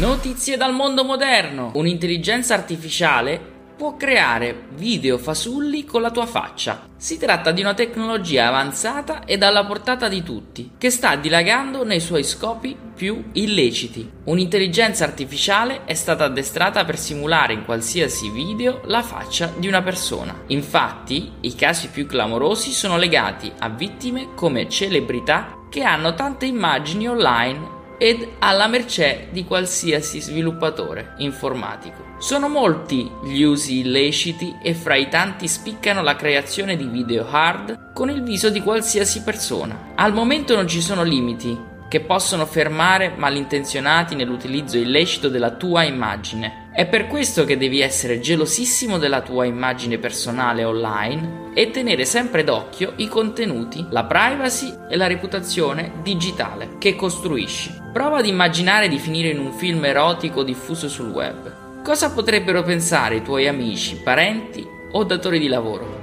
Notizie dal mondo moderno. Un'intelligenza artificiale può creare video fasulli con la tua faccia. Si tratta di una tecnologia avanzata e alla portata di tutti, che sta dilagando nei suoi scopi più illeciti. Un'intelligenza artificiale è stata addestrata per simulare in qualsiasi video la faccia di una persona. Infatti, i casi più clamorosi sono legati a vittime come celebrità che hanno tante immagini online ed alla mercé di qualsiasi sviluppatore informatico. Sono molti gli usi illeciti e fra i tanti spiccano la creazione di video hard con il viso di qualsiasi persona. Al momento non ci sono limiti che possono fermare malintenzionati nell'utilizzo illecito della tua immagine. È per questo che devi essere gelosissimo della tua immagine personale online e tenere sempre d'occhio i contenuti, la privacy e la reputazione digitale che costruisci. Prova ad immaginare di finire in un film erotico diffuso sul web. Cosa potrebbero pensare i tuoi amici, parenti o datori di lavoro?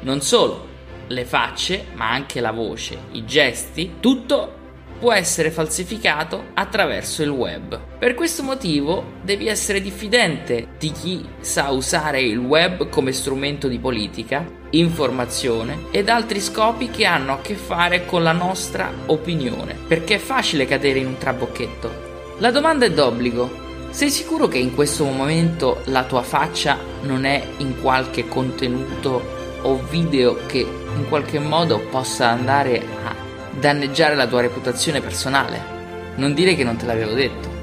Non solo, le facce, ma anche la voce, i gesti, tutto può essere falsificato attraverso il web. Per questo motivo devi essere diffidente di chi sa usare il web come strumento di politica, informazione ed altri scopi che hanno a che fare con la nostra opinione, perché è facile cadere in un trabocchetto. La domanda è d'obbligo. Sei sicuro che in questo momento la tua faccia non è in qualche contenuto o video che in qualche modo possa andare a danneggiare la tua reputazione personale. Non dire che non te l'avevo detto.